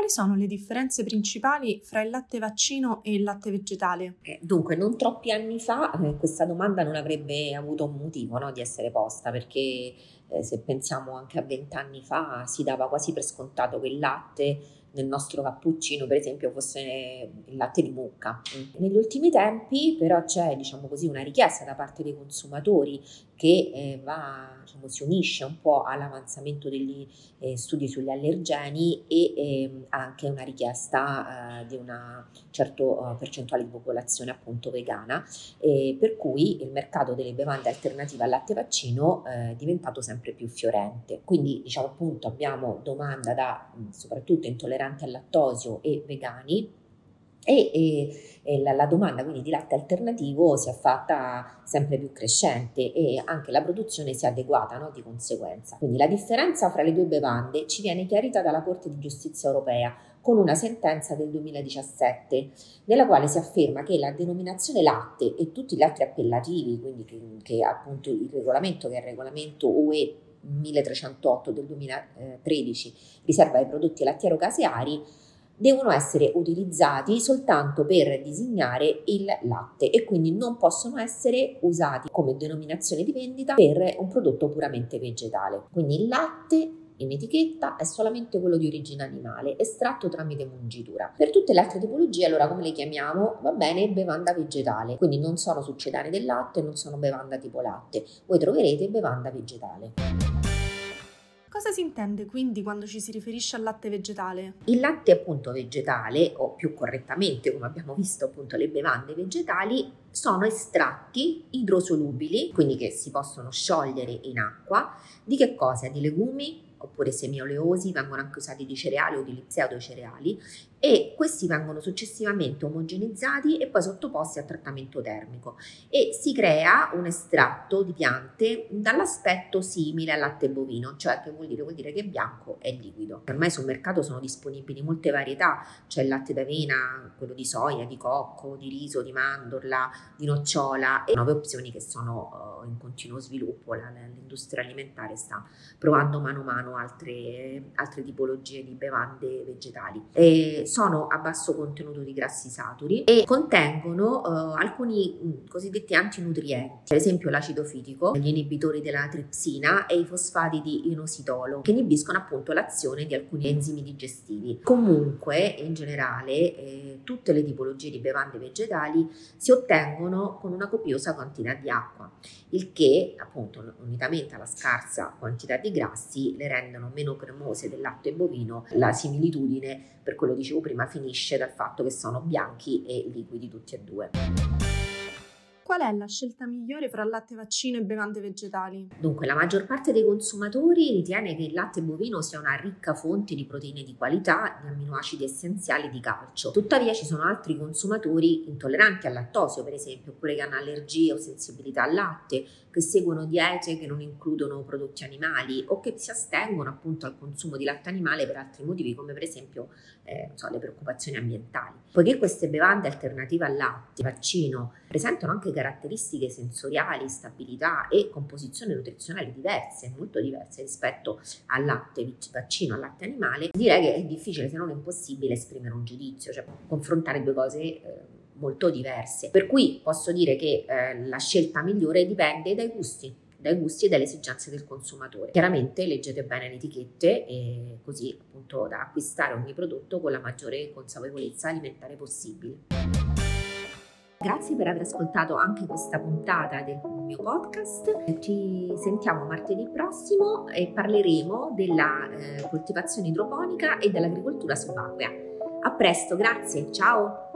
quali sono le differenze principali fra il latte vaccino e il latte vegetale? Eh, dunque, non troppi anni fa eh, questa domanda non avrebbe avuto un motivo no, di essere posta, perché eh, se pensiamo anche a vent'anni fa si dava quasi per scontato che il latte nel nostro cappuccino, per esempio, fosse il latte di mucca. Negli ultimi tempi, però, c'è diciamo così, una richiesta da parte dei consumatori che eh, va, diciamo, si unisce un po' all'avanzamento degli eh, studi sugli allergeni e eh, anche una richiesta eh, di una certa uh, percentuale di popolazione appunto vegana, per cui il mercato delle bevande alternative al latte vaccino eh, è diventato sempre più fiorente. Quindi diciamo appunto abbiamo domanda da soprattutto intolleranti intolleranti al lattosio e vegani e, e, e la, la, domanda quindi di latte alternativo si è fatta sempre più crescente e anche la produzione si è adeguata no, di conseguenza. Quindi la differenza fra le due bevande ci viene chiarita dalla Corte di Giustizia europea con una sentenza del 2017 nella quale si afferma che la denominazione latte e tutti gli altri appellativi, quindi che, che appunto il regolamento che è il regolamento UE 1308 del 2013 riserva ai prodotti lattiero-caseari devono essere utilizzati soltanto per disegnare il latte e quindi non possono essere usati come denominazione di vendita per un prodotto puramente vegetale. Quindi il latte in etichetta è solamente quello di origine animale, estratto tramite mungitura. Per tutte le altre tipologie, allora come le chiamiamo? Va bene, bevanda vegetale, quindi non sono succedanee del latte, non sono bevanda tipo latte. Voi troverete bevanda vegetale. Cosa si intende quindi quando ci si riferisce al latte vegetale? Il latte appunto vegetale, o più correttamente come abbiamo visto appunto le bevande vegetali, sono estratti idrosolubili, quindi che si possono sciogliere in acqua, di che cosa? Di legumi, oppure semioleosi, vengono anche usati di cereali o di pseudocereali e questi vengono successivamente omogenizzati e poi sottoposti a trattamento termico e si crea un estratto di piante dall'aspetto simile al latte bovino, cioè che vuol dire, vuol dire che è bianco e liquido. Ormai sul mercato sono disponibili molte varietà, c'è il latte d'avena, quello di soia, di cocco, di riso, di mandorla, di nocciola e nuove opzioni che sono uh, in continuo sviluppo, l'industria alimentare sta provando mano a mano altre, altre tipologie di bevande vegetali. E sono a basso contenuto di grassi saturi e contengono uh, alcuni mm, cosiddetti antinutrienti, per esempio l'acido fitico, gli inibitori della tripsina e i fosfati di inositolo, che inibiscono appunto l'azione di alcuni enzimi digestivi. Comunque, in generale, eh, tutte le tipologie di bevande vegetali si ottengono con una copiosa quantità di acqua, il che appunto unitamente alla scarsa quantità di grassi le rendono meno cremose del latte bovino. La similitudine, per quello dicevo prima finisce dal fatto che sono bianchi e liquidi tutti e due. Qual è la scelta migliore fra latte vaccino e bevande vegetali? Dunque, la maggior parte dei consumatori ritiene che il latte bovino sia una ricca fonte di proteine di qualità, di amminoacidi essenziali di calcio. Tuttavia ci sono altri consumatori intolleranti al lattosio, per esempio, oppure che hanno allergie o sensibilità al latte, che seguono diete che non includono prodotti animali o che si astengono appunto al consumo di latte animale per altri motivi, come per esempio eh, so, le preoccupazioni ambientali. Poiché queste bevande alternative al latte, vaccino, presentano anche caratteristiche sensoriali, stabilità e composizione nutrizionale diverse, molto diverse rispetto al latte vaccino, al latte animale, direi che è difficile, se non impossibile, esprimere un giudizio, cioè confrontare due cose eh, molto diverse. Per cui posso dire che eh, la scelta migliore dipende dai gusti dai gusti e dalle esigenze del consumatore. Chiaramente leggete bene le etichette e così appunto da acquistare ogni prodotto con la maggiore consapevolezza alimentare possibile. Grazie per aver ascoltato anche questa puntata del mio podcast. Ci sentiamo martedì prossimo e parleremo della eh, coltivazione idroponica e dell'agricoltura subacquea. A presto, grazie, ciao!